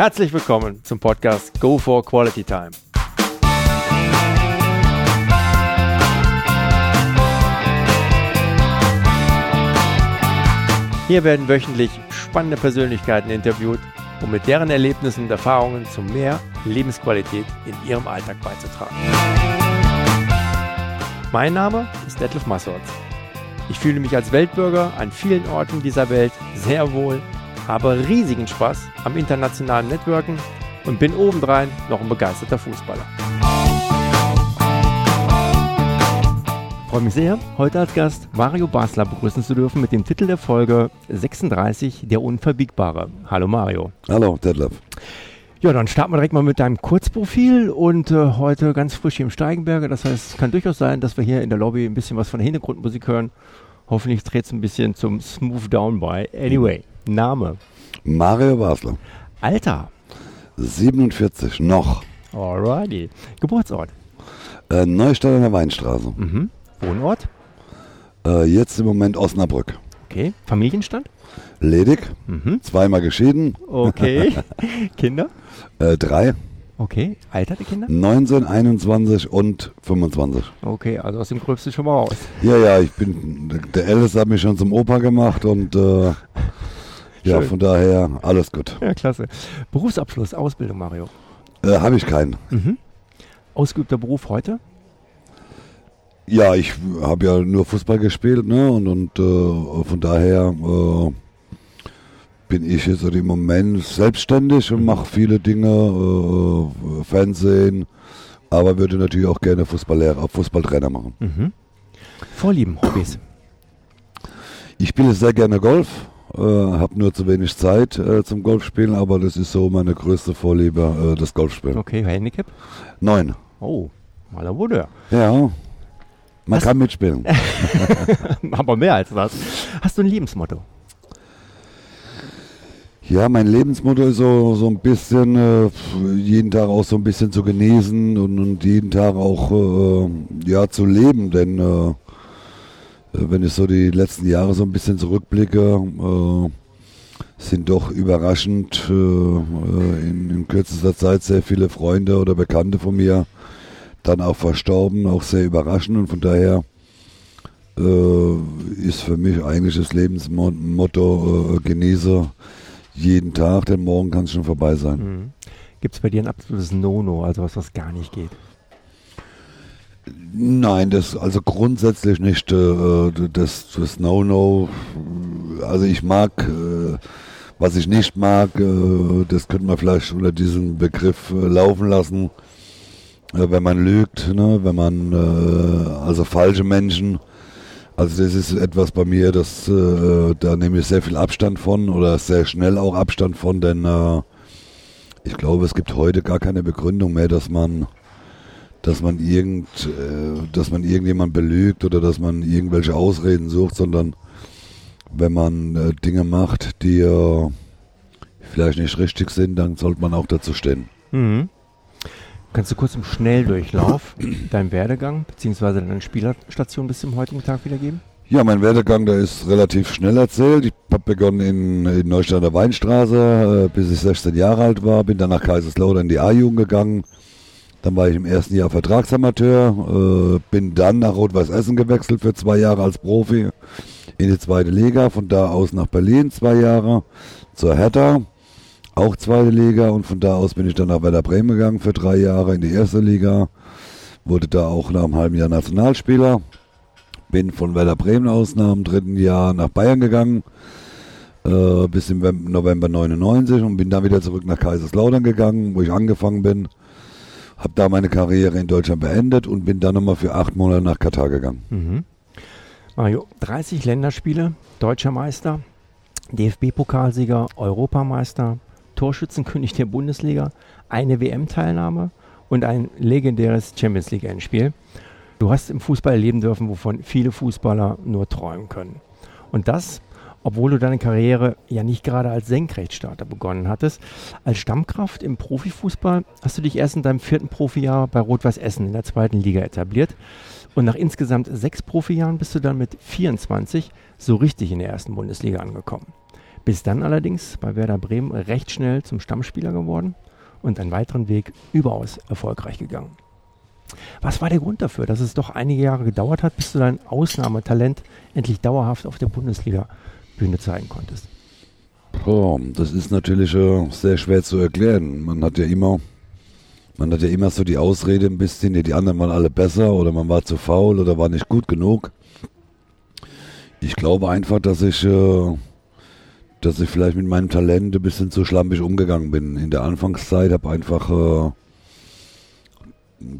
Herzlich willkommen zum Podcast Go for Quality Time. Hier werden wöchentlich spannende Persönlichkeiten interviewt, um mit deren Erlebnissen und Erfahrungen zu mehr Lebensqualität in ihrem Alltag beizutragen. Mein Name ist Detlef Massorts. Ich fühle mich als Weltbürger an vielen Orten dieser Welt sehr wohl, habe riesigen Spaß am internationalen Networken und bin obendrein noch ein begeisterter Fußballer. freue mich sehr, heute als Gast Mario Basler begrüßen zu dürfen mit dem Titel der Folge 36, der Unverbiegbare. Hallo Mario. Hallo Detlef. Ja, dann starten wir direkt mal mit deinem Kurzprofil und äh, heute ganz frisch hier im Steigenberger. Das heißt, es kann durchaus sein, dass wir hier in der Lobby ein bisschen was von der Hintergrundmusik hören. Hoffentlich dreht es ein bisschen zum Smooth Down bei. Anyway, Name. Mario Basler. Alter. 47, noch. Alrighty. Geburtsort. Äh, Neustadt an der Weinstraße. Mhm. Wohnort? Äh, jetzt im Moment Osnabrück. Okay. Familienstand? Ledig. Mhm. Zweimal geschieden. Okay. Kinder? Äh, drei. Okay. Alter der Kinder? 19, 21 und 25. Okay, also aus dem Gröbsten schon mal raus. Ja, ja, ich bin, der Älteste hat mich schon zum Opa gemacht und äh, ja, von daher alles gut. Ja, klasse. Berufsabschluss, Ausbildung, Mario? Äh, Habe ich keinen. Mhm. Ausgeübter Beruf heute? Ja, ich habe ja nur Fußball gespielt, ne? Und, und äh, von daher äh, bin ich jetzt im Moment selbstständig und mache viele Dinge, äh, Fernsehen, aber würde natürlich auch gerne Fußballlehrer, Fußballtrainer machen. Mhm. Vorlieben, Hobbys? Ich spiele sehr gerne Golf, äh, habe nur zu wenig Zeit äh, zum Golfspielen, aber das ist so meine größte Vorliebe, äh, das Golfspielen. Okay, Handicap? Neun. Oh, mal ein Wunde. Ja, man Was? kann mitspielen. Aber mehr als das. Hast du ein Lebensmotto? Ja, mein Lebensmotto ist so, so ein bisschen, äh, jeden Tag auch so ein bisschen zu genießen und, und jeden Tag auch äh, ja, zu leben. Denn äh, wenn ich so die letzten Jahre so ein bisschen zurückblicke, äh, sind doch überraschend äh, äh, in, in kürzester Zeit sehr viele Freunde oder Bekannte von mir dann auch verstorben, auch sehr überraschend und von daher äh, ist für mich eigentlich das Lebensmotto äh, genieße jeden Tag, denn morgen kann es schon vorbei sein. Mhm. Gibt es bei dir ein absolutes No-No, also was, was gar nicht geht? Nein, das also grundsätzlich nicht äh, das, das No-No. Also ich mag, äh, was ich nicht mag, äh, das könnte man vielleicht unter diesem Begriff äh, laufen lassen, äh, wenn man lügt, ne? wenn man äh, also falsche Menschen. Also das ist etwas bei mir, das da nehme ich sehr viel Abstand von oder sehr schnell auch Abstand von, denn ich glaube, es gibt heute gar keine Begründung mehr, dass man dass man irgend, äh, dass man irgendjemand belügt oder dass man irgendwelche Ausreden sucht, sondern wenn man äh, Dinge macht, die äh, vielleicht nicht richtig sind, dann sollte man auch dazu stehen. Mhm. Kannst du kurz im Schnelldurchlauf deinen Werdegang bzw. deine Spielerstation bis zum heutigen Tag wiedergeben? Ja, mein Werdegang, der ist relativ schnell erzählt. Ich habe begonnen in, in Neustadt an der Weinstraße, äh, bis ich 16 Jahre alt war, bin dann nach Kaiserslautern in die A-Jugend gegangen. Dann war ich im ersten Jahr Vertragsamateur, äh, bin dann nach Rot-Weiß Essen gewechselt für zwei Jahre als Profi in die zweite Liga. Von da aus nach Berlin zwei Jahre zur Hertha, auch zweite Liga. Und von da aus bin ich dann nach Werder Bremen gegangen für drei Jahre in die erste Liga. Wurde da auch nach einem halben Jahr Nationalspieler. Bin von Werder Bremen aus nach dem dritten Jahr nach Bayern gegangen. Äh, bis im November 99 und bin dann wieder zurück nach Kaiserslautern gegangen, wo ich angefangen bin habe da meine Karriere in Deutschland beendet und bin dann nochmal für acht Monate nach Katar gegangen. Mhm. Mario, 30 Länderspiele, deutscher Meister, DFB-Pokalsieger, Europameister, Torschützenkönig der Bundesliga, eine WM-Teilnahme und ein legendäres Champions League-Endspiel. Du hast im Fußball erleben dürfen, wovon viele Fußballer nur träumen können. Und das, obwohl du deine Karriere ja nicht gerade als Senkrechtstarter begonnen hattest. Als Stammkraft im Profifußball hast du dich erst in deinem vierten Profijahr bei Rot-Weiß Essen in der zweiten Liga etabliert. Und nach insgesamt sechs Profijahren bist du dann mit 24 so richtig in der ersten Bundesliga angekommen. Bis dann allerdings bei Werder Bremen recht schnell zum Stammspieler geworden und einen weiteren Weg überaus erfolgreich gegangen. Was war der Grund dafür, dass es doch einige Jahre gedauert hat, bis du dein Ausnahmetalent endlich dauerhaft auf der Bundesliga-Bühne zeigen konntest? Oh, das ist natürlich sehr schwer zu erklären. Man hat ja immer, man hat ja immer so die Ausrede ein bisschen, die anderen waren alle besser oder man war zu faul oder war nicht gut genug. Ich glaube einfach, dass ich, äh, dass ich vielleicht mit meinem Talent ein bisschen zu schlampig umgegangen bin. In der Anfangszeit habe einfach äh,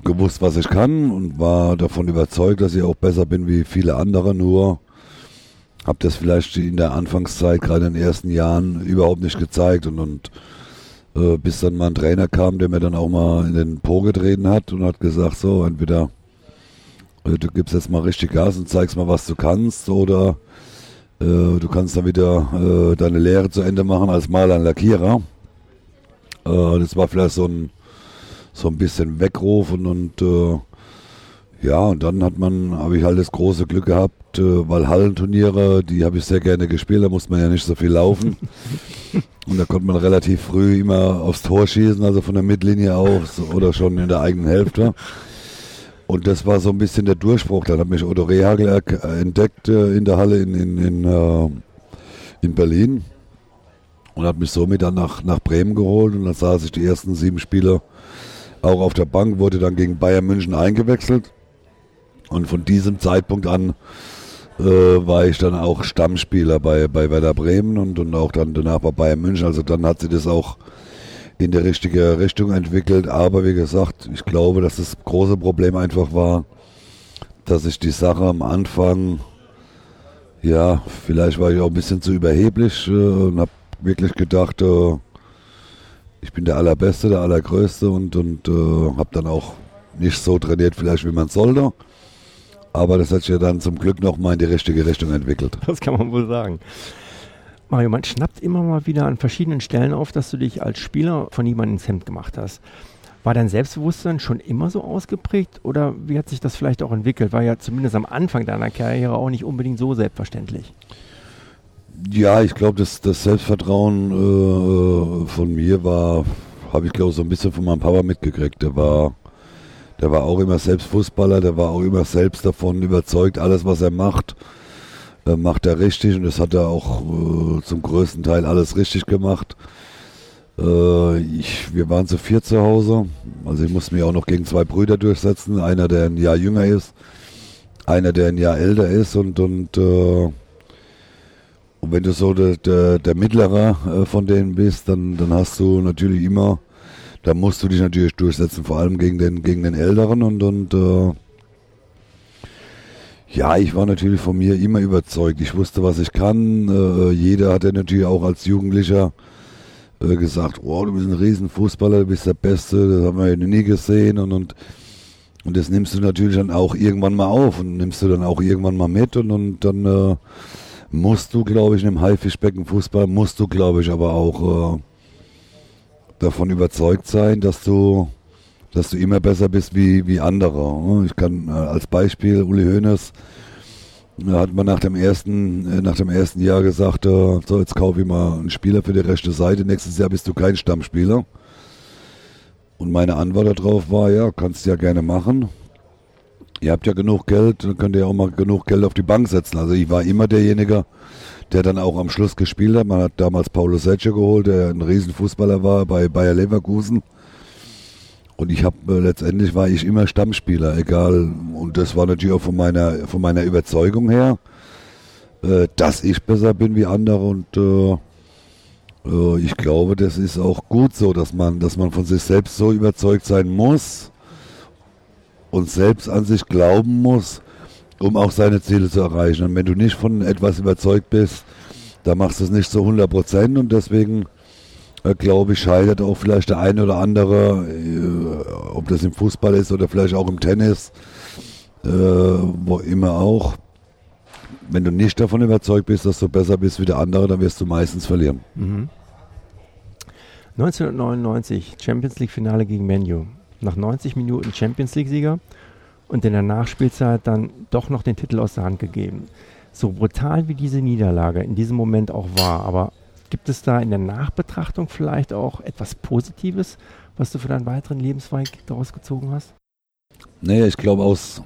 gewusst, was ich kann und war davon überzeugt, dass ich auch besser bin wie viele andere. Nur habe das vielleicht in der Anfangszeit, gerade in den ersten Jahren, überhaupt nicht gezeigt und, und äh, bis dann mal ein Trainer kam, der mir dann auch mal in den Po getreten hat und hat gesagt, so entweder äh, du gibst jetzt mal richtig Gas und zeigst mal, was du kannst, oder äh, du kannst dann wieder äh, deine Lehre zu Ende machen als Maler und Lackierer. Äh, das war vielleicht so ein, so ein bisschen Weckruf und, und äh, ja, und dann hat man, habe ich halt das große Glück gehabt, äh, weil Hallenturniere, die habe ich sehr gerne gespielt, da musste man ja nicht so viel laufen. und da konnte man relativ früh immer aufs Tor schießen, also von der Mittellinie aus oder schon in der eigenen Hälfte. Und das war so ein bisschen der Durchbruch. Dann hat mich Otto Rehagel äh, entdeckt äh, in der Halle in, in, in, äh, in Berlin und hat mich somit dann nach, nach Bremen geholt. Und dann saß ich die ersten sieben Spiele auch auf der Bank, wurde dann gegen Bayern München eingewechselt. Und von diesem Zeitpunkt an äh, war ich dann auch Stammspieler bei, bei Werder Bremen und, und auch dann danach bei Bayern München. Also dann hat sie das auch in die richtige Richtung entwickelt. Aber wie gesagt, ich glaube, dass das große Problem einfach war, dass ich die Sache am Anfang, ja, vielleicht war ich auch ein bisschen zu überheblich äh, und habe wirklich gedacht, äh, ich bin der Allerbeste, der Allergrößte und, und äh, habe dann auch nicht so trainiert, vielleicht wie man sollte. Aber das hat sich ja dann zum Glück nochmal in die richtige Richtung entwickelt. Das kann man wohl sagen. Mario, man schnappt immer mal wieder an verschiedenen Stellen auf, dass du dich als Spieler von jemandem ins Hemd gemacht hast. War dein Selbstbewusstsein schon immer so ausgeprägt oder wie hat sich das vielleicht auch entwickelt? War ja zumindest am Anfang deiner Karriere auch nicht unbedingt so selbstverständlich. Ja, ich glaube, das, das, Selbstvertrauen äh, von mir war, habe ich glaube so ein bisschen von meinem Papa mitgekriegt. Der war, der war auch immer selbst Fußballer, der war auch immer selbst davon überzeugt, alles was er macht, äh, macht er richtig und das hat er auch äh, zum größten Teil alles richtig gemacht. Äh, ich, wir waren zu vier zu Hause, also ich musste mich auch noch gegen zwei Brüder durchsetzen, einer der ein Jahr jünger ist, einer der ein Jahr älter ist und und äh, und wenn du so der, der, der Mittlere äh, von denen bist, dann, dann hast du natürlich immer, da musst du dich natürlich durchsetzen, vor allem gegen den, gegen den Älteren und, und äh, ja, ich war natürlich von mir immer überzeugt. Ich wusste, was ich kann. Äh, jeder hat ja natürlich auch als Jugendlicher äh, gesagt, oh, du bist ein Riesenfußballer, du bist der Beste, das haben wir ja nie gesehen und, und und das nimmst du natürlich dann auch irgendwann mal auf und nimmst du dann auch irgendwann mal mit und, und dann äh, musst du, glaube ich, in einem Haifischbecken-Fußball, musst du, glaube ich, aber auch äh, davon überzeugt sein, dass du dass du immer besser bist wie, wie andere. Ich kann äh, als Beispiel Uli Hoeneß, da hat man nach dem ersten, äh, nach dem ersten Jahr gesagt, äh, so jetzt kaufe ich mal einen Spieler für die rechte Seite, nächstes Jahr bist du kein Stammspieler. Und meine Antwort darauf war, ja, kannst du ja gerne machen. Ihr habt ja genug Geld, dann könnt ihr auch mal genug Geld auf die Bank setzen. Also ich war immer derjenige, der dann auch am Schluss gespielt hat. Man hat damals Paulo Secce geholt, der ein Riesenfußballer war bei Bayer Leverkusen. Und ich habe äh, letztendlich war ich immer Stammspieler, egal. Und das war natürlich auch von meiner von meiner Überzeugung her, äh, dass ich besser bin wie andere. Und äh, äh, ich glaube, das ist auch gut so, dass man dass man von sich selbst so überzeugt sein muss und selbst an sich glauben muss, um auch seine Ziele zu erreichen. Und wenn du nicht von etwas überzeugt bist, dann machst du es nicht zu 100 Prozent und deswegen äh, glaube ich, scheitert auch vielleicht der eine oder andere, äh, ob das im Fußball ist oder vielleicht auch im Tennis, äh, wo immer auch. Wenn du nicht davon überzeugt bist, dass du besser bist wie der andere, dann wirst du meistens verlieren. Mhm. 1999 Champions League Finale gegen Menu. Nach 90 Minuten Champions League Sieger und in der Nachspielzeit dann doch noch den Titel aus der Hand gegeben. So brutal wie diese Niederlage in diesem Moment auch war, aber Gibt es da in der Nachbetrachtung vielleicht auch etwas Positives, was du für deinen weiteren Lebensweg daraus gezogen hast? Nee, ich glaube, aus,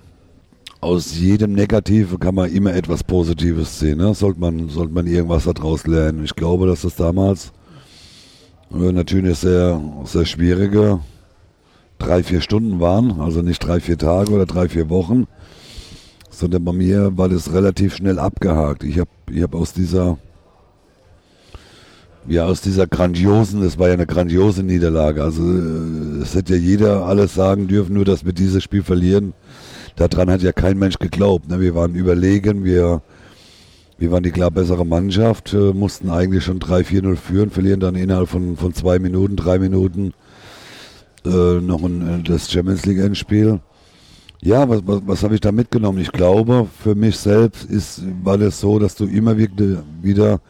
aus jedem Negativen kann man immer etwas Positives sehen. Ne? Sollte, man, sollte man irgendwas daraus lernen. Ich glaube, dass das damals äh, natürlich sehr, sehr schwierige drei, vier Stunden waren. Also nicht drei, vier Tage oder drei, vier Wochen. Sondern bei mir war das relativ schnell abgehakt. Ich habe ich hab aus dieser ja, aus dieser grandiosen, das war ja eine grandiose Niederlage. Also äh, es hätte ja jeder alles sagen dürfen, nur dass wir dieses Spiel verlieren. Daran hat ja kein Mensch geglaubt. Ne? Wir waren überlegen, wir, wir waren die klar bessere Mannschaft, äh, mussten eigentlich schon 3-4-0 führen, verlieren dann innerhalb von, von zwei Minuten, drei Minuten äh, noch ein, äh, das Champions League Endspiel. Ja, was, was, was habe ich da mitgenommen? Ich glaube, für mich selbst ist, war das so, dass du immer wieder,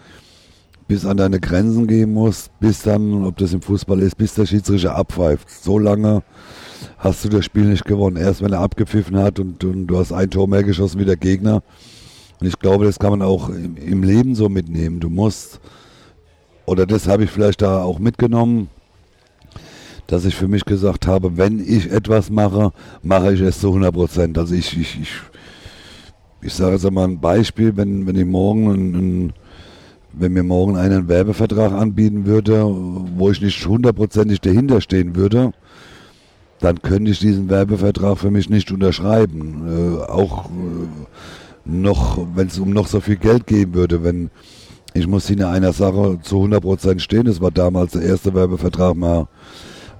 bis an deine Grenzen gehen musst, bis dann, ob das im Fußball ist, bis der Schiedsrichter abpfeift. So lange hast du das Spiel nicht gewonnen. Erst wenn er abgepfiffen hat und, und du hast ein Tor mehr geschossen wie der Gegner. Und ich glaube, das kann man auch im, im Leben so mitnehmen. Du musst, oder das habe ich vielleicht da auch mitgenommen, dass ich für mich gesagt habe, wenn ich etwas mache, mache ich es zu 100 Prozent. Also ich, ich, ich, ich sage jetzt einmal ein Beispiel, wenn, wenn ich morgen ein, ein wenn mir morgen einen Werbevertrag anbieten würde, wo ich nicht hundertprozentig dahinter stehen würde, dann könnte ich diesen Werbevertrag für mich nicht unterschreiben. Äh, auch äh, noch, wenn es um noch so viel Geld gehen würde, wenn ich muss in einer Sache zu 100% stehen. Das war damals der erste Werbevertrag mal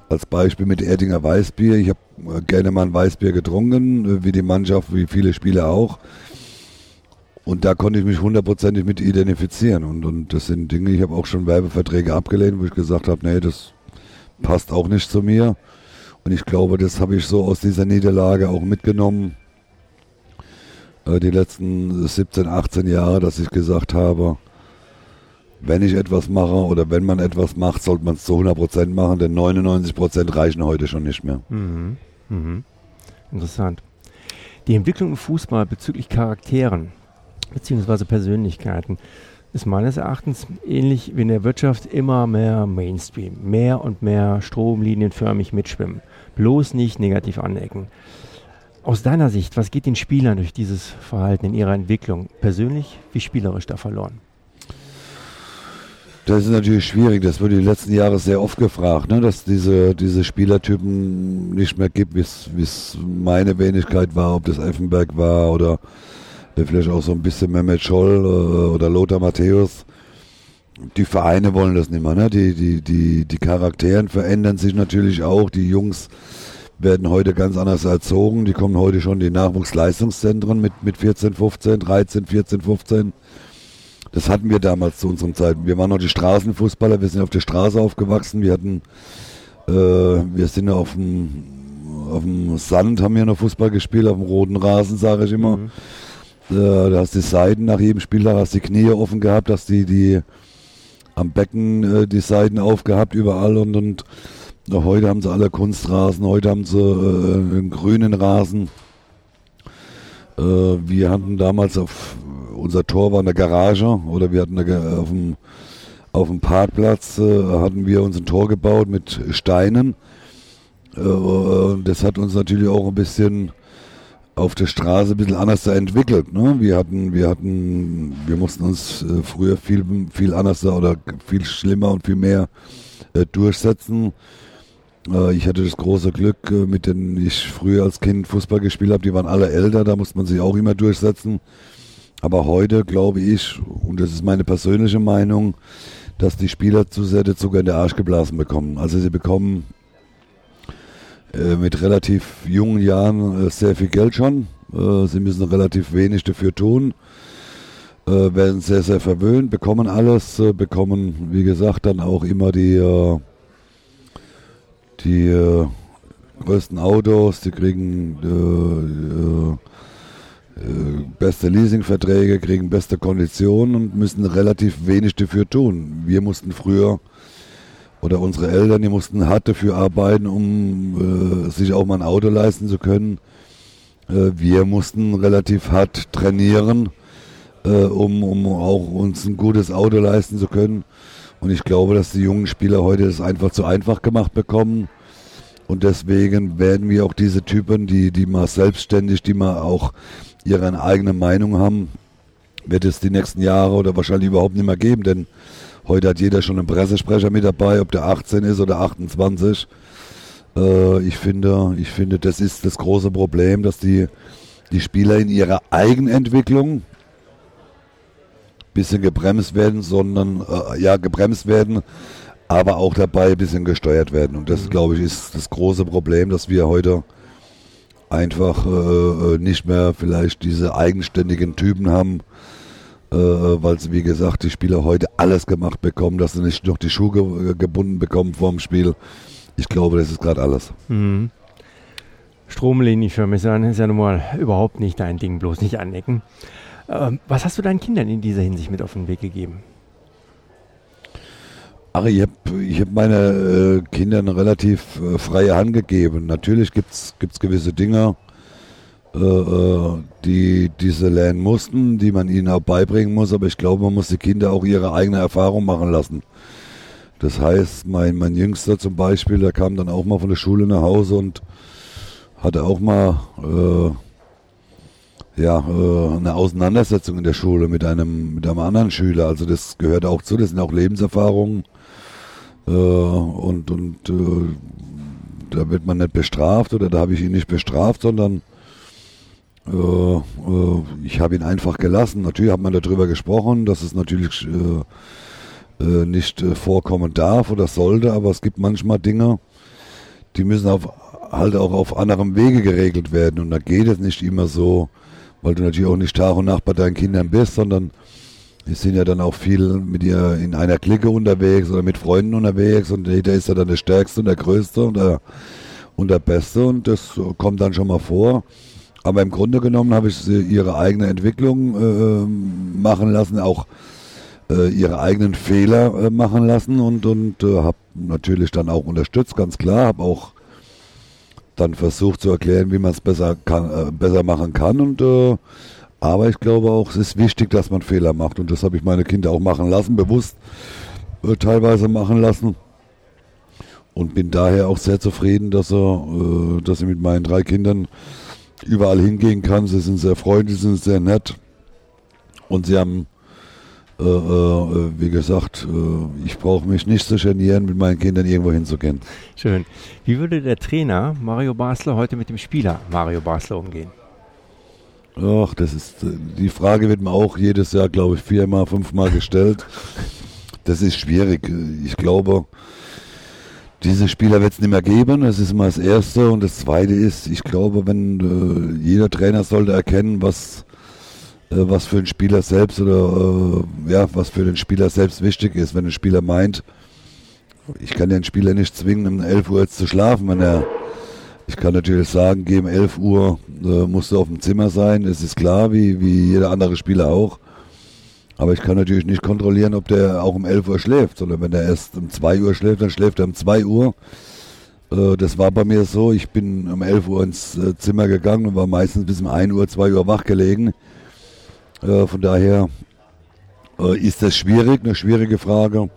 als Beispiel mit Erdinger Weißbier. Ich habe äh, gerne mal ein Weißbier getrunken, äh, wie die Mannschaft, wie viele Spieler auch. Und da konnte ich mich hundertprozentig mit identifizieren. Und, und das sind Dinge, ich habe auch schon Werbeverträge abgelehnt, wo ich gesagt habe, nee, das passt auch nicht zu mir. Und ich glaube, das habe ich so aus dieser Niederlage auch mitgenommen, äh, die letzten 17, 18 Jahre, dass ich gesagt habe, wenn ich etwas mache oder wenn man etwas macht, sollte man es zu 100% machen, denn 99% reichen heute schon nicht mehr. Mhm. Mhm. Interessant. Die Entwicklung im Fußball bezüglich Charakteren, beziehungsweise Persönlichkeiten ist meines Erachtens ähnlich wie in der Wirtschaft immer mehr Mainstream, mehr und mehr stromlinienförmig mitschwimmen, bloß nicht negativ anecken. Aus deiner Sicht, was geht den Spielern durch dieses Verhalten in ihrer Entwicklung persönlich wie spielerisch da verloren? Das ist natürlich schwierig. Das wurde die letzten Jahre sehr oft gefragt, ne? dass diese, diese Spielertypen nicht mehr gibt, wie es meine Wenigkeit war, ob das Effenberg war oder vielleicht auch so ein bisschen Mehmet Scholl äh, oder Lothar Matthäus. Die Vereine wollen das nicht mehr, ne? Die, die, die, die Charakteren verändern sich natürlich auch. Die Jungs werden heute ganz anders erzogen. Die kommen heute schon in die Nachwuchsleistungszentren mit, mit 14, 15, 13, 14, 15. Das hatten wir damals zu unseren Zeiten. Wir waren noch die Straßenfußballer, wir sind auf der Straße aufgewachsen. Wir hatten, äh, wir sind auf dem, auf dem Sand, haben wir noch Fußball gespielt, auf dem roten Rasen, sage ich immer. Mhm. Äh, da hast die Seiten nach jedem Spiel, da hast die Knie offen gehabt, dass die, die am Becken äh, die Seiten aufgehabt überall und, und heute haben sie alle Kunstrasen, heute haben sie äh, einen grünen Rasen. Äh, wir hatten damals auf unser Tor war in der Garage oder wir hatten eine, auf dem auf dem Parkplatz äh, hatten wir uns ein Tor gebaut mit Steinen. Äh, das hat uns natürlich auch ein bisschen auf der Straße ein bisschen anders entwickelt. Ne? Wir hatten, wir hatten, wir mussten uns äh, früher viel, viel anders oder viel schlimmer und viel mehr äh, durchsetzen. Äh, ich hatte das große Glück, mit denen ich früher als Kind Fußball gespielt habe, die waren alle älter, da musste man sich auch immer durchsetzen. Aber heute glaube ich, und das ist meine persönliche Meinung, dass die Spieler zu sehr den Zucker in der Arsch geblasen bekommen. Also sie bekommen äh, mit relativ jungen Jahren äh, sehr viel Geld schon. Äh, sie müssen relativ wenig dafür tun. werden sehr, sehr verwöhnt, bekommen alles, bekommen, wie gesagt, dann auch immer die, die größten Autos, die kriegen beste Leasingverträge, kriegen beste Konditionen und müssen relativ wenig dafür tun. Wir mussten früher oder unsere Eltern, die mussten hart dafür arbeiten, um äh, sich auch mal ein Auto leisten zu können. Äh, wir mussten relativ hart trainieren, äh, um, um auch uns ein gutes Auto leisten zu können. Und ich glaube, dass die jungen Spieler heute das einfach zu einfach gemacht bekommen. Und deswegen werden wir auch diese Typen, die, die mal selbstständig, die mal auch ihre eigene Meinung haben, wird es die nächsten Jahre oder wahrscheinlich überhaupt nicht mehr geben, denn heute hat jeder schon einen Pressesprecher mit dabei, ob der 18 ist oder 28. Äh, ich finde, ich finde, das ist das große Problem, dass die, die Spieler in ihrer Eigenentwicklung bisschen gebremst werden, sondern äh, ja gebremst werden, aber auch dabei ein bisschen gesteuert werden. Und das, mhm. glaube ich, ist das große Problem, dass wir heute einfach äh, äh nicht mehr vielleicht diese eigenständigen Typen haben, äh, äh, weil sie, wie gesagt, die Spieler heute alles gemacht bekommen, dass sie nicht noch die Schuhe ge gebunden bekommen vor dem Spiel. Ich glaube, das ist gerade alles. Mhm. Stromlinie für mich ist ja nun mal überhaupt nicht dein Ding, bloß nicht anecken. Ähm, was hast du deinen Kindern in dieser Hinsicht mit auf den Weg gegeben? Ach, ich habe ich hab meine äh, Kindern eine relativ äh, freie Hand gegeben. Natürlich gibt es gewisse Dinge, äh, äh, die diese lernen mussten, die man ihnen auch beibringen muss, aber ich glaube, man muss die Kinder auch ihre eigene Erfahrung machen lassen. Das heißt, mein, mein Jüngster zum Beispiel, der kam dann auch mal von der Schule nach Hause und hatte auch mal äh, ja, äh, eine Auseinandersetzung in der Schule mit einem, mit einem anderen Schüler. Also das gehört auch zu, das sind auch Lebenserfahrungen. Äh, und und äh, da wird man nicht bestraft oder da habe ich ihn nicht bestraft, sondern äh, äh, ich habe ihn einfach gelassen. Natürlich hat man darüber gesprochen, dass es natürlich äh, nicht vorkommen darf oder sollte, aber es gibt manchmal Dinge, die müssen auf, halt auch auf anderem Wege geregelt werden. Und da geht es nicht immer so, weil du natürlich auch nicht Tag und Nacht bei deinen Kindern bist, sondern wir sind ja dann auch viel mit ihr in einer Clique unterwegs oder mit Freunden unterwegs und jeder ist ja dann der Stärkste und der Größte und der, und der Beste und das kommt dann schon mal vor. Aber im Grunde genommen habe ich sie ihre eigene Entwicklung äh, machen lassen, auch äh, ihre eigenen Fehler äh, machen lassen und, und äh, habe natürlich dann auch unterstützt, ganz klar, habe auch dann versucht zu erklären, wie man es besser, kann, äh, besser machen kann. Und, äh, aber ich glaube auch, es ist wichtig, dass man Fehler macht. Und das habe ich meine Kinder auch machen lassen, bewusst äh, teilweise machen lassen. Und bin daher auch sehr zufrieden, dass er, äh, dass ich mit meinen drei Kindern überall hingehen kann. Sie sind sehr freundlich, sie sind sehr nett. Und sie haben äh, äh, wie gesagt, äh, ich brauche mich nicht zu genieren, mit meinen Kindern irgendwo hinzugehen. Schön. Wie würde der Trainer Mario Basler heute mit dem Spieler Mario Basler umgehen? Ach, das ist, die Frage wird mir auch jedes Jahr, glaube ich, viermal, fünfmal gestellt. Das ist schwierig. Ich glaube, diese Spieler wird es nicht mehr geben. Das ist mal das Erste. Und das Zweite ist, ich glaube, wenn äh, jeder Trainer sollte erkennen, was äh, was für den Spieler selbst oder äh, ja, was für den Spieler selbst wichtig ist. Wenn ein Spieler meint, ich kann den Spieler nicht zwingen, um 11 Uhr zu schlafen, wenn er ich kann natürlich sagen, gegen 11 Uhr äh, musst du auf dem Zimmer sein, es ist klar, wie, wie jeder andere Spieler auch. Aber ich kann natürlich nicht kontrollieren, ob der auch um 11 Uhr schläft, sondern wenn er erst um 2 Uhr schläft, dann schläft er um 2 Uhr. Äh, das war bei mir so, ich bin um 11 Uhr ins äh, Zimmer gegangen und war meistens bis um 1 Uhr, 2 Uhr wach gelegen. Äh, von daher äh, ist das schwierig, eine schwierige Frage.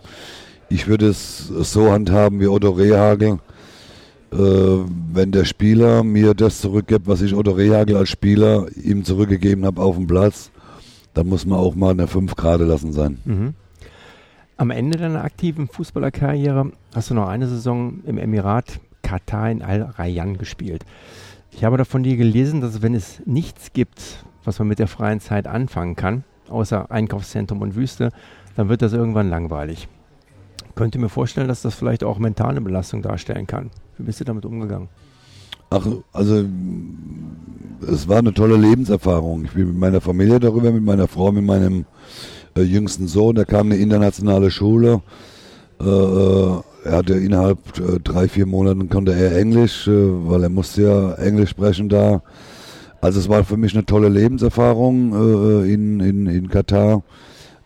Ich würde es so handhaben wie Otto Rehagel. Äh, wenn der Spieler mir das zurückgibt, was ich Otto Rehagel als Spieler ihm zurückgegeben habe auf dem Platz, dann muss man auch mal eine 5 gerade lassen sein. Mhm. Am Ende deiner aktiven Fußballerkarriere hast du noch eine Saison im Emirat Katar in Al Rayyan gespielt. Ich habe davon dir gelesen, dass wenn es nichts gibt, was man mit der freien Zeit anfangen kann, außer Einkaufszentrum und Wüste, dann wird das irgendwann langweilig. Könnte mir vorstellen, dass das vielleicht auch mentale Belastung darstellen kann. Wie bist du damit umgegangen? Ach, also es war eine tolle Lebenserfahrung. Ich bin mit meiner Familie darüber, mit meiner Frau, mit meinem äh, jüngsten Sohn. Der kam in eine internationale Schule. Äh, äh er hatte innerhalb äh, drei, vier Monaten konnte er Englisch, äh, weil er musste ja Englisch sprechen da. Also es war für mich eine tolle Lebenserfahrung äh, in, in, in Katar,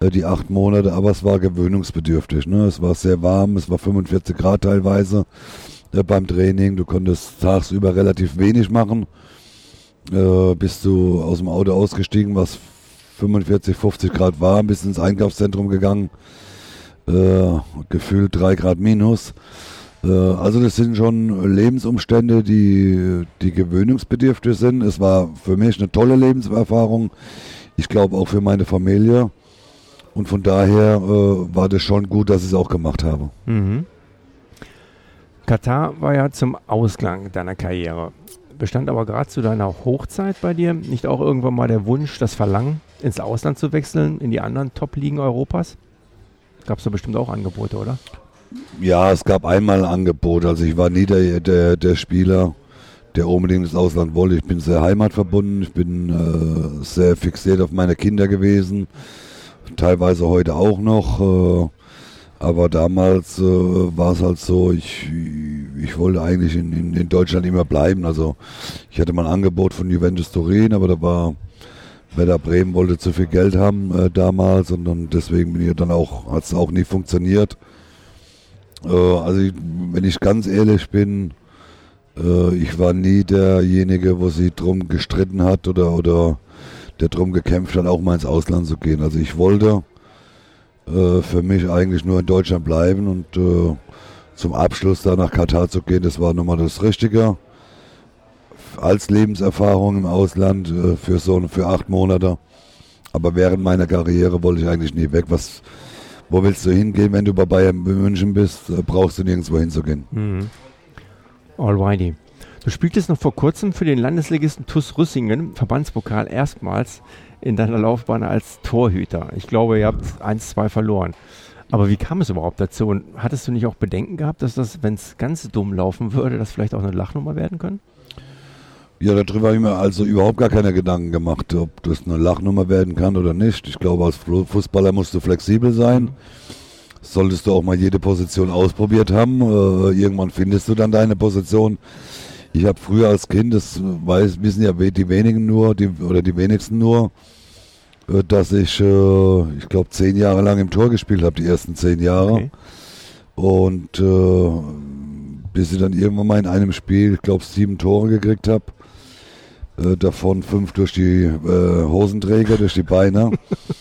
die acht Monate, aber es war gewöhnungsbedürftig. Ne? Es war sehr warm, es war 45 Grad teilweise äh, beim Training. Du konntest tagsüber relativ wenig machen. Äh, bist du aus dem Auto ausgestiegen, was 45, 50 Grad warm, bist ins Einkaufszentrum gegangen. äh, gefühlt drei Grad minus. Äh, also das sind schon Lebensumstände, die, die gewöhnungsbedürftig sind. Es war für mich eine tolle Lebenserfahrung. Ich glaube auch für meine Familie. Und von daher äh, war das schon gut, dass ich es auch gemacht habe. Mhm. Katar war ja zum Ausgang deiner Karriere. Bestand aber gerade zu deiner Hochzeit bei dir nicht auch irgendwann mal der Wunsch, das Verlangen, ins Ausland zu wechseln, in die anderen Top-Ligen Europas? Gab es da bestimmt auch Angebote, oder? Ja, es gab einmal ein Angebot. Also ich war nie der, der, der Spieler, der unbedingt ins Ausland wollte. Ich bin sehr heimatverbunden, ich bin äh, sehr fixiert auf meine Kinder gewesen, teilweise heute auch noch. Äh, aber damals äh, war es halt so, ich, ich wollte eigentlich in, in, in, Deutschland immer bleiben. Also ich hatte mal ein Angebot von Juventus Turin, aber da war Werder Bremen wollte zu viel Geld haben äh, damals und dann deswegen bin ich dann auch, hat es auch nie funktioniert. Äh, also ich, wenn ich ganz ehrlich bin, äh, ich war nie derjenige, wo sie drum gestritten hat oder, oder der drum gekämpft hat, auch mal ins Ausland zu gehen. Also ich wollte äh, für mich eigentlich nur in Deutschland bleiben und äh, zum Abschluss da nach Katar zu gehen, das war nochmal das Richtige. Als Lebenserfahrung im Ausland äh, für so für acht Monate. Aber während meiner Karriere wollte ich eigentlich nie weg. Was, wo willst du hingehen, wenn du bei Bayern München bist? Äh, brauchst du nirgendwo hinzugehen. Mhm. Alrighty. Du spieltest noch vor kurzem für den Landesligisten TuS Rüssingen, Verbandspokal, erstmals in deiner Laufbahn als Torhüter. Ich glaube, ihr habt eins, zwei verloren. Aber wie kam es überhaupt dazu? Und hattest du nicht auch Bedenken gehabt, dass das, wenn es ganz dumm laufen würde, das vielleicht auch eine Lachnummer werden können? Ja, darüber habe ich mir also überhaupt gar keine Gedanken gemacht, ob das eine Lachnummer werden kann oder nicht. Ich glaube, als Fußballer musst du flexibel sein. Solltest du auch mal jede Position ausprobiert haben. Äh, irgendwann findest du dann deine Position. Ich habe früher als Kind, das weiß, wissen ja die wenigen nur, die, oder die wenigsten nur, äh, dass ich, äh, ich glaube, zehn Jahre lang im Tor gespielt habe, die ersten zehn Jahre. Okay. Und äh, bis ich dann irgendwann mal in einem Spiel, ich glaube, sieben Tore gekriegt habe. Äh, davon fünf durch die äh, Hosenträger, durch die Beine.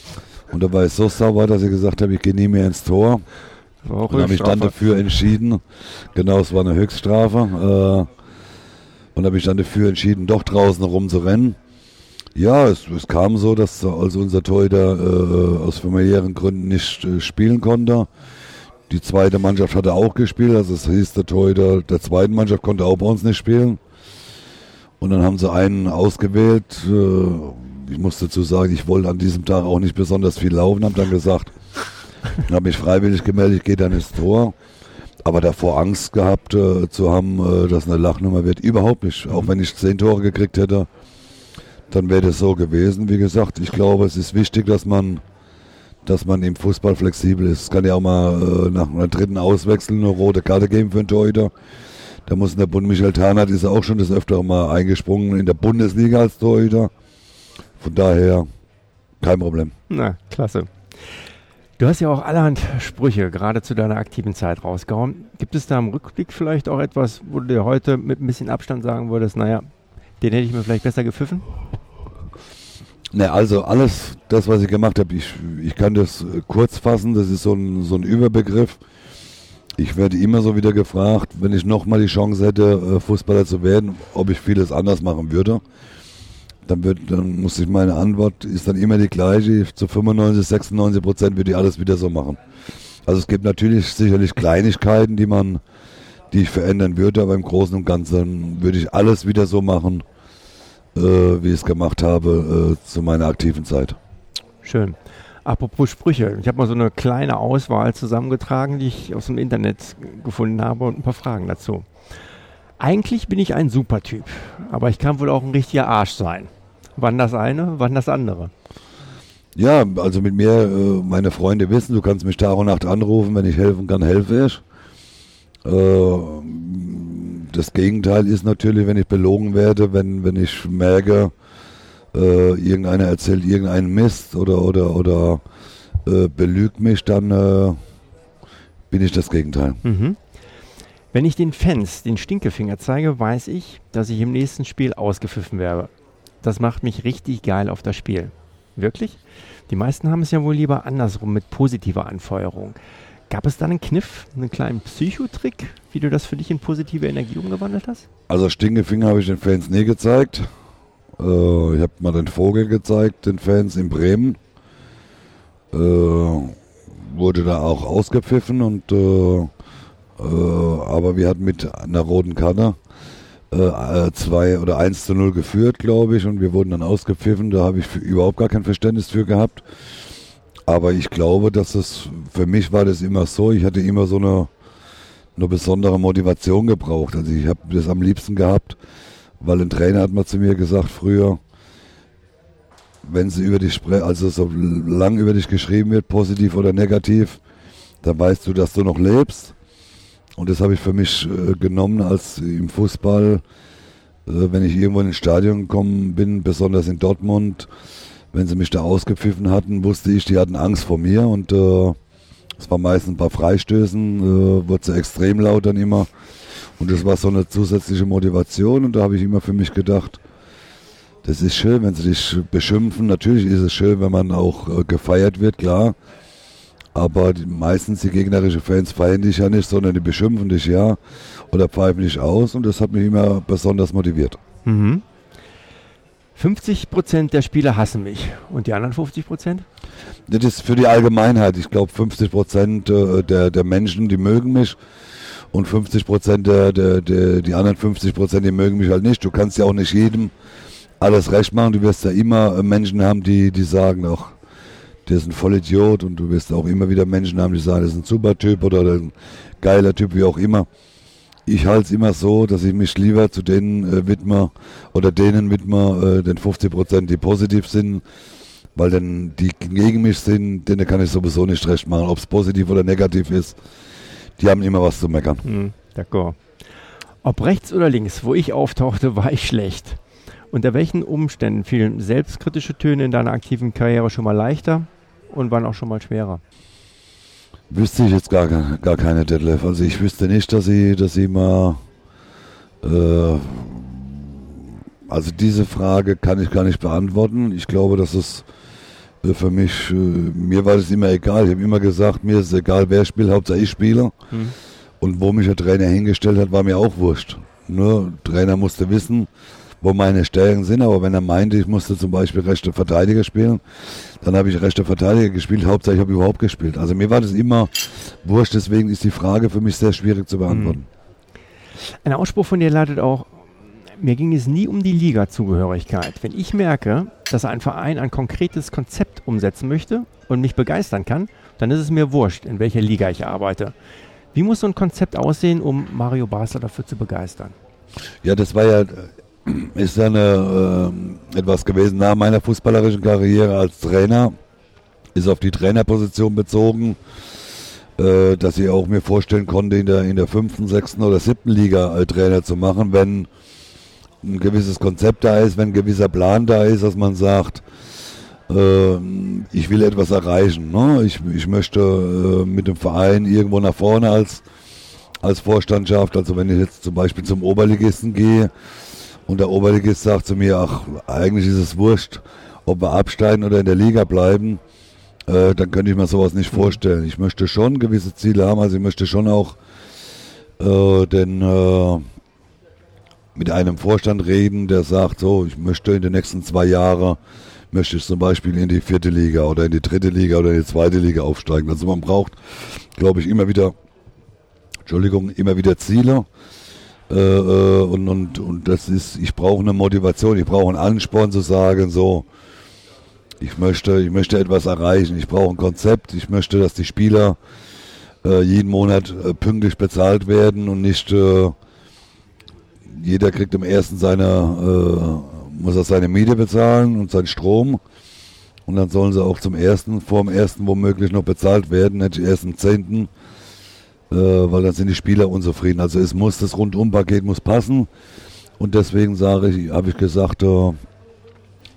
Und da war ich so sauber, dass ich gesagt habe, ich gehe nie mehr ins Tor. Und habe mich dann dafür entschieden. Genau, es war eine Höchststrafe. Und habe ich dann dafür entschieden, doch draußen rumzurennen. Ja, es, es kam so, dass also unser Torhüter äh, aus familiären Gründen nicht äh, spielen konnte. Die zweite Mannschaft hatte auch gespielt, also es hieß, der Torhüter der zweiten Mannschaft konnte auch bei uns nicht spielen. Und dann haben sie einen ausgewählt. Äh, ich muss dazu sagen, ich wollte an diesem Tag auch nicht besonders viel laufen, habe dann gesagt, habe mich freiwillig gemeldet, ich gehe dann ins Tor aber davor Angst gehabt äh, zu haben, äh, dass eine Lachnummer wird. Überhaupt nicht. Auch wenn ich zehn Tore gekriegt hätte, dann wäre das so gewesen. Wie gesagt, ich glaube, es ist wichtig, dass man, dass man im Fußball flexibel ist. Es kann ja auch mal äh, nach einer dritten Auswechseln eine rote Karte geben für einen Torhüter. Da muss in der Bund Michael Tarnert ist auch schon das öfter mal eingesprungen in der Bundesliga als Torhüter. Von daher kein Problem. Na, klasse. Du hast ja auch allerhand Sprüche gerade zu deiner aktiven Zeit rausgehauen. Gibt es da im Rückblick vielleicht auch etwas, wo du dir heute mit ein bisschen Abstand sagen würdest, naja, den hätte ich mir vielleicht besser gepfiffen? Ne, also alles, das, was ich gemacht habe, ich, ich kann das äh, kurz fassen, das ist so ein, so ein Überbegriff. Ich werde immer so wieder gefragt, wenn ich nochmal die Chance hätte, äh, Fußballer zu werden, ob ich vieles anders machen würde dann, wird, dann muss ich meine Antwort ist dann immer die gleiche. Zu 95, 96 Prozent würde ich alles wieder so machen. Also es gibt natürlich sicherlich Kleinigkeiten, die man, die ich verändern würde, aber im Großen und Ganzen würde ich alles wieder so machen, äh, wie ich es gemacht habe äh, zu meiner aktiven Zeit. Schön. Apropos Sprüche, ich habe mal so eine kleine Auswahl zusammengetragen, die ich aus dem Internet gefunden habe und ein paar Fragen dazu. Eigentlich bin ich ein Supertyp, aber ich kann wohl auch ein richtiger Arsch sein. Wann das eine, wann das andere? Ja, also mit mir, äh, meine Freunde wissen, du kannst mich Tag und Nacht anrufen, wenn ich helfen kann, helfe ich. Äh, das Gegenteil ist natürlich, wenn ich belogen werde, wenn, wenn ich merke, äh, irgendeiner erzählt irgendeinen Mist oder, oder, oder belügt mich, dann bin ich das Gegenteil. Mhm. Wenn ich den Fans den Stinkefinger zeige, weiß ich, dass ich im nächsten Spiel ausgepfiffen werde. Das macht mich richtig geil auf das Spiel. Wirklich? Die meisten haben es ja wohl lieber andersrum mit positiver Anfeuerung. Gab es da einen Kniff, einen kleinen Psychotrick, wie du das für dich in positive Energie umgewandelt hast? Also Stinkefinger habe ich den Fans nie gezeigt. Äh, ich habe mal den Vogel gezeigt, den Fans in Bremen. Äh, wurde da auch ausgepfiffen und äh, aber wir hatten mit einer roten Karte äh, zwei oder eins zu null geführt, glaube ich, und wir wurden dann ausgepfiffen. Da habe ich überhaupt gar kein Verständnis für gehabt. Aber ich glaube, dass es für mich war das immer so. Ich hatte immer so eine, eine besondere Motivation gebraucht. Also ich habe das am liebsten gehabt, weil ein Trainer hat mal zu mir gesagt früher, wenn sie über dich sprechen, also so lang über dich geschrieben wird, positiv oder negativ, dann weißt du, dass du noch lebst. Und das habe ich für mich äh, genommen als im Fußball, äh, wenn ich irgendwo in ein Stadion gekommen bin, besonders in Dortmund, wenn sie mich da ausgepfiffen hatten, wusste ich, die hatten Angst vor mir und äh, es war meistens bei Freistößen, äh, wurde sie extrem laut dann immer. Und das war so eine zusätzliche Motivation und da habe ich immer für mich gedacht, das ist schön, wenn sie dich beschimpfen. Natürlich ist es schön, wenn man auch äh, gefeiert wird, klar. Aber die, meistens die gegnerischen Fans feiern dich ja nicht, sondern die beschimpfen dich ja oder pfeifen dich aus und das hat mich immer besonders motiviert. Mhm. 50 Prozent der Spieler hassen mich und die anderen 50 Prozent? Das ist für die Allgemeinheit. Ich glaube, 50 Prozent äh, der, der Menschen, die mögen mich und 50 Prozent der, der, der, die anderen 50 Prozent, die mögen mich halt nicht. Du kannst ja auch nicht jedem alles recht machen. Du wirst ja immer äh, Menschen haben, die, die sagen, auch der ist ein Vollidiot und du wirst auch immer wieder Menschen haben, die sagen, das ist ein super Typ oder ein geiler Typ, wie auch immer ich halte es immer so, dass ich mich lieber zu denen äh, widme oder denen widme, äh, den 50 Prozent, die positiv sind, weil denn die gegen mich sind, denen kann ich sowieso nicht recht machen, ob es positiv oder negativ ist. Die haben immer was zu meckern. Hm, d'accord. Ob rechts oder links, wo ich auftauchte, war ich schlecht. Unter welchen Umständen fielen selbstkritische Töne in deiner aktiven Karriere schon mal leichter und waren auch schon mal schwerer? Wüsste ich jetzt gar, gar keine Detlef. Also ich wüsste nicht, dass sie, dass sie mal äh, also diese Frage kann ich gar nicht beantworten. Ich glaube, dass es äh, für mich, äh, mir war das immer egal. Ich habe immer gesagt, mir ist egal, wer spielt, Hauptsache ich spiele. Mhm. Und wo mich der Trainer hingestellt hat, war mir auch wurscht. Nur Trainer musste wissen, wo meine Stärken sind, aber wenn er meinte, ich musste zum Beispiel rechte Verteidiger spielen, dann habe ich rechte Verteidiger gespielt, Hauptsache ich habe überhaupt gespielt. Also mir war das immer wurscht, deswegen ist die Frage für mich sehr schwierig zu beantworten. Hm. Ein Ausspruch von dir leitet auch, mir ging es nie um die Liga-Zugehörigkeit. Wenn ich merke, dass ein Verein ein konkretes Konzept umsetzen möchte und mich begeistern kann, dann ist es mir wurscht, in welcher Liga ich arbeite. Wie muss so ein Konzept aussehen, um Mario Basler dafür zu begeistern? Ja, das war ja ist dann äh, etwas gewesen nach meiner fußballerischen Karriere als Trainer. Ist auf die Trainerposition bezogen, äh, dass ich auch mir vorstellen konnte, in der, in der fünften, sechsten oder siebten Liga als Trainer zu machen, wenn ein gewisses Konzept da ist, wenn ein gewisser Plan da ist, dass man sagt, äh, ich will etwas erreichen. Ne? Ich, ich möchte äh, mit dem Verein irgendwo nach vorne als, als Vorstandschaft, also wenn ich jetzt zum Beispiel zum Oberligisten gehe, und der Oberligist sagt zu mir, ach, eigentlich ist es wurscht, ob wir absteigen oder in der Liga bleiben. Äh, dann könnte ich mir sowas nicht vorstellen. Ich möchte schon gewisse Ziele haben, also ich möchte schon auch äh, den, äh, mit einem Vorstand reden, der sagt, so, ich möchte in den nächsten zwei Jahren, möchte ich zum Beispiel in die vierte Liga oder in die dritte Liga oder in die zweite Liga aufsteigen. Also man braucht, glaube ich, immer wieder, Entschuldigung, immer wieder Ziele. Äh, äh, und, und, und das ist, ich brauche eine Motivation, ich brauche einen Ansporn zu sagen, so, ich möchte, ich möchte etwas erreichen, ich brauche ein Konzept, ich möchte, dass die Spieler äh, jeden Monat äh, pünktlich bezahlt werden und nicht äh, jeder kriegt im ersten seine, äh, muss er seine Miete bezahlen und seinen Strom. Und dann sollen sie auch zum ersten, vor dem ersten womöglich noch bezahlt werden, nicht erst im zehnten äh, weil dann sind die Spieler unzufrieden. Also es muss, das Rundumpaket muss passen. Und deswegen sage ich, habe ich gesagt, äh,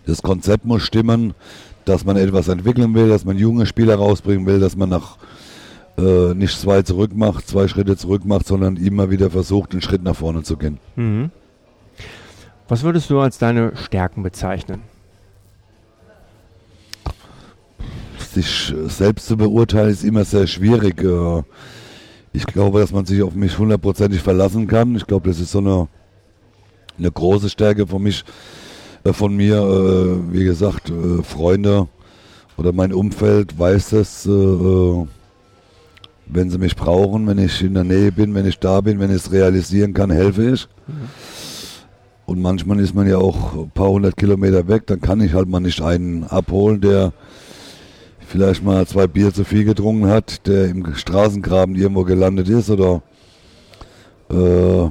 das Konzept muss stimmen, dass man etwas entwickeln will, dass man junge Spieler rausbringen will, dass man nach äh, nicht zwei zurück macht, zwei Schritte zurück macht, sondern immer wieder versucht, einen Schritt nach vorne zu gehen. Mhm. Was würdest du als deine Stärken bezeichnen? sich selbst zu beurteilen ist immer sehr schwierig. Äh, ich glaube, dass man sich auf mich hundertprozentig verlassen kann. Ich glaube, das ist so eine, eine große Stärke von mich, äh, von mir. Äh, wie gesagt, äh, Freunde oder mein Umfeld weiß das, wenn sie mich brauchen, wenn ich in der Nähe bin, wenn ich da bin, wenn ich es realisieren kann, helfe ich. Und manchmal ist man ja auch ein paar hundert Kilometer weg, dann kann ich halt mal nicht einen abholen, der vielleicht mal zwei Bier zu viel getrunken hat, der im Straßengraben irgendwo gelandet ist oder äh,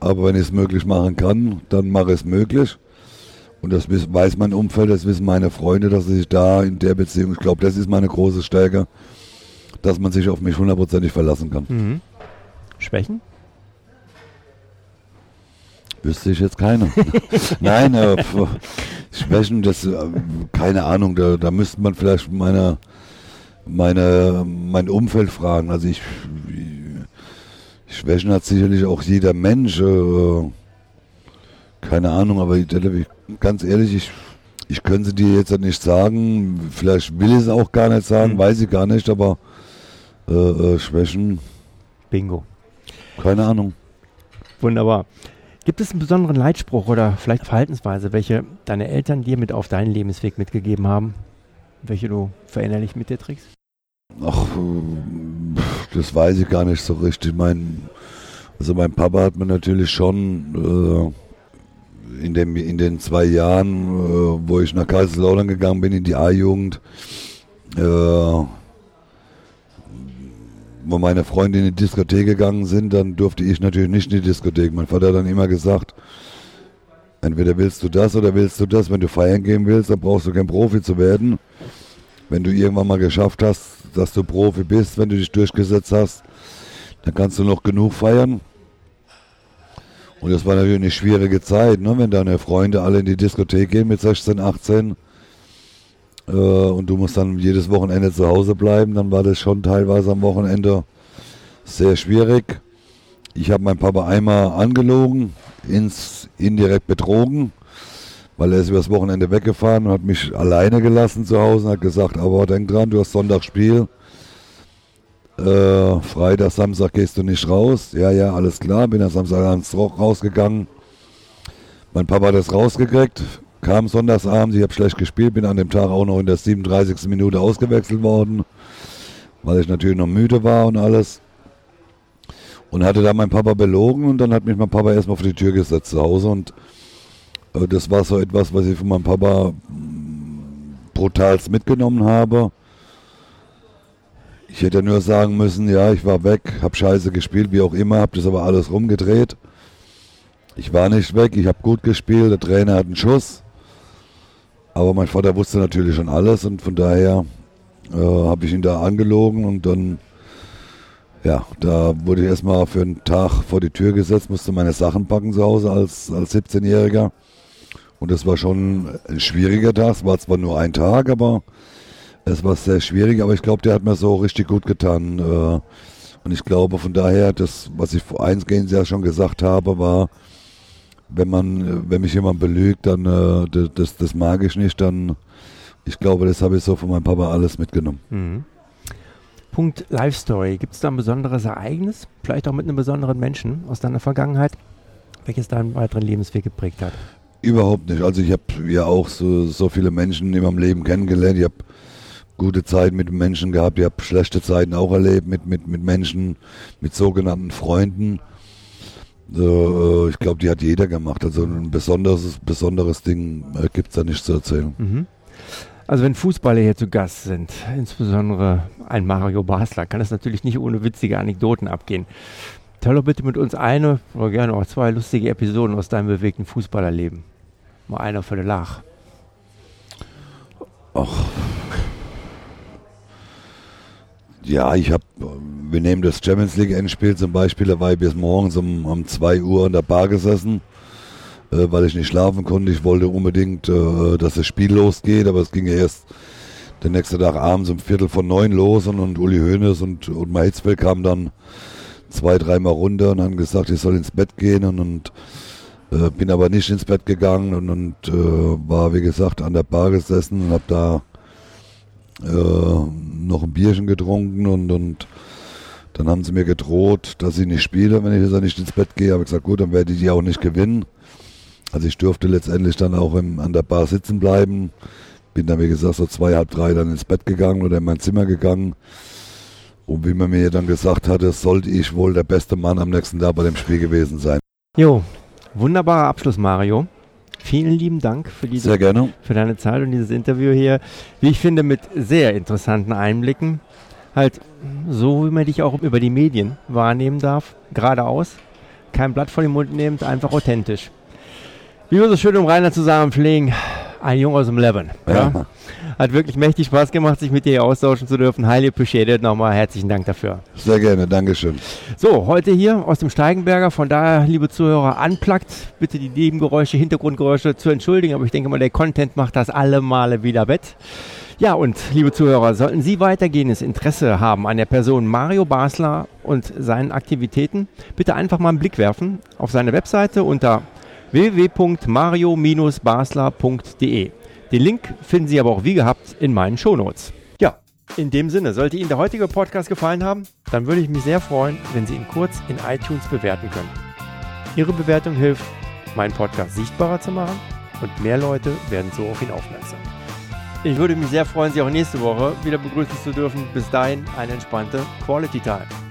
aber wenn ich es möglich machen kann, dann mache ich es möglich. Und das weiß mein Umfeld, das wissen meine Freunde, dass ich da in der Beziehung, ich glaube, das ist meine große Stärke, dass man sich auf mich hundertprozentig verlassen kann. Mhm. Schwächen? Wüsste ich jetzt keine. Nein, äh, Schwächen, das, äh, keine Ahnung, da, da müsste man vielleicht meine, meine, mein Umfeld fragen. Also ich, Schwächen hat sicherlich auch jeder Mensch. Äh, keine Ahnung, aber ich, ganz ehrlich, ich, ich könnte dir jetzt nicht sagen. Vielleicht will ich es auch gar nicht sagen, mhm. weiß ich gar nicht, aber äh, äh, Schwächen. Bingo. Keine Ahnung. Wunderbar. Gibt es einen besonderen Leitspruch oder vielleicht Verhaltensweise, welche deine Eltern dir mit auf deinen Lebensweg mitgegeben haben, welche du verinnerlich mit dir trägst? Ach, äh, das weiß ich gar nicht so richtig. Mein, also mein Papa hat mir natürlich schon äh, in, dem, in den zwei Jahren, äh, wo ich nach Kaiserslautern gegangen bin, in die A-Jugend, äh, wo meine Freunde in die Diskothek gegangen sind, dann durfte ich natürlich nicht in die Diskothek. Mein Vater hat dann immer gesagt, entweder willst du das oder willst du das. Wenn du feiern gehen willst, dann brauchst du kein Profi zu werden. Wenn du irgendwann mal geschafft hast, dass du Profi bist, wenn du dich durchgesetzt hast, dann kannst du noch genug feiern. Und das war natürlich eine schwierige Zeit, ne? wenn deine Freunde alle in die Diskothek gehen mit 16, 18 äh, und du musst dann jedes Wochenende zu Hause bleiben, dann war das schon teilweise am Wochenende sehr schwierig. Ich habe meinen Papa einmal angelogen, ins indirekt betrogen, weil er ist übers Wochenende weggefahren und hat mich alleine gelassen zu Hause und hat gesagt, aber denk dran, du hast Sonntagsspiel. Äh, Freitag, Samstag gehst du nicht raus. Ja, ja, alles klar. Bin am Samstag ans Roch rausgegangen. Mein Papa hat das rausgekriegt kam sonntagsabends, ich habe schlecht gespielt, bin an dem Tag auch noch in der 37. Minute ausgewechselt worden, weil ich natürlich noch müde war und alles. Und hatte da mein Papa belogen und dann hat mich mein Papa erstmal vor die Tür gesetzt zu Hause und äh, das war so etwas, was ich von meinem Papa mm, brutalst mitgenommen habe. Ich hätte nur sagen müssen, ja, ich war weg, habe scheiße gespielt, wie auch immer, habe das aber alles rumgedreht. Ich war nicht weg, ich habe gut gespielt, der Trainer hat einen Schuss. Aber mein Vater wusste natürlich schon alles und von daher äh, habe ich ihn da angelogen und dann, ja, da wurde ich erstmal für einen Tag vor die Tür gesetzt, musste meine Sachen packen zu Hause als, als 17-Jähriger. Und das war schon ein schwieriger Tag. Es war zwar nur ein Tag, aber es war sehr schwierig. Aber ich glaube, der hat mir so richtig gut getan. Äh, und ich glaube, von daher, das, was ich vor eingehend ja schon gesagt habe, war, wenn man, wenn mich jemand belügt, dann äh, das, das mag ich nicht, dann ich glaube, das habe ich so von meinem Papa alles mitgenommen. Mhm. Punkt Life Story. Gibt es da ein besonderes Ereignis, vielleicht auch mit einem besonderen Menschen aus deiner Vergangenheit, welches deinen weiteren Lebensweg geprägt hat? Überhaupt nicht. Also ich habe ja auch so, so viele Menschen in meinem Leben kennengelernt. Ich habe gute Zeiten mit Menschen gehabt, ich habe schlechte Zeiten auch erlebt mit, mit, mit Menschen, mit sogenannten Freunden. Äh, ich glaube, die hat jeder gemacht. Also ein besonderes, besonderes Ding äh, gibt es da nicht zu erzählen. Mhm. Also wenn Fußballer hier zu Gast sind, insbesondere ein Mario Basler, kann es natürlich nicht ohne witzige Anekdoten abgehen. Teil doch bitte mit uns eine oder gerne auch zwei lustige Episoden aus deinem bewegten Fußballerleben. Mal einer für den Lach. Ach. Ja, ich habe wir nehmen das Champions League Endspiel zum Beispiel, da war ich bis morgens um, um 2 Uhr in der Bar gesessen, äh, weil ich nicht schlafen konnte. Ich wollte unbedingt, äh, dass das Spiel losgeht, aber es ging ja erst den nächsten Tag abends um Viertel von neun los und, und Uli Hoeneß und, und Hitzfeld kamen dann zwei, dreimal runter und haben gesagt, ich soll ins Bett gehen und, und äh, bin aber nicht ins Bett gegangen und, und äh, war, wie gesagt, an der Bar gesessen und habe da noch ein Bierchen getrunken und, und dann haben sie mir gedroht, dass ich nicht spiele, wenn ich jetzt nicht ins Bett gehe. Habe ich gesagt, gut, dann werde ich die auch nicht gewinnen. Also ich durfte letztendlich dann auch im, an der Bar sitzen bleiben. Bin dann, wie gesagt, so zwei, halb drei dann ins Bett gegangen oder in mein Zimmer gegangen. Und wie man mir dann gesagt hatte, sollte ich wohl der beste Mann am nächsten Tag bei dem Spiel gewesen sein. Jo, wunderbarer Abschluss, Mario. Vielen lieben Dank für, diese, Sehr gerne. für deine Zeit und dieses Interview hier. Wie ich finde, mit sehr interessanten Einblicken. Halt so, wie man dich auch über die Medien wahrnehmen darf. Geradeaus. Kein Blatt vor den Mund nehmend, einfach authentisch. Wie wir so schön im Rheinland zusammen pflegen, ein Junge aus dem Leben. Ja. Ja. Hat wirklich mächtig Spaß gemacht, sich mit dir austauschen zu dürfen. Highly appreciated. Nochmal herzlichen Dank dafür. Sehr gerne, Dankeschön. So, heute hier aus dem Steigenberger. Von daher, liebe Zuhörer, anplagt bitte die Nebengeräusche, Hintergrundgeräusche zu entschuldigen. Aber ich denke mal, der Content macht das alle Male wieder wett. Ja, und liebe Zuhörer, sollten Sie weitergehendes Interesse haben an der Person Mario Basler und seinen Aktivitäten, bitte einfach mal einen Blick werfen auf seine Webseite unter www.mario-basler.de. Den Link finden Sie aber auch wie gehabt in meinen Shownotes. Ja, in dem Sinne, sollte Ihnen der heutige Podcast gefallen haben, dann würde ich mich sehr freuen, wenn Sie ihn kurz in iTunes bewerten können. Ihre Bewertung hilft, meinen Podcast sichtbarer zu machen und mehr Leute werden so auf ihn aufmerksam. Ich würde mich sehr freuen, Sie auch nächste Woche wieder begrüßen zu dürfen. Bis dahin eine entspannte Quality Time.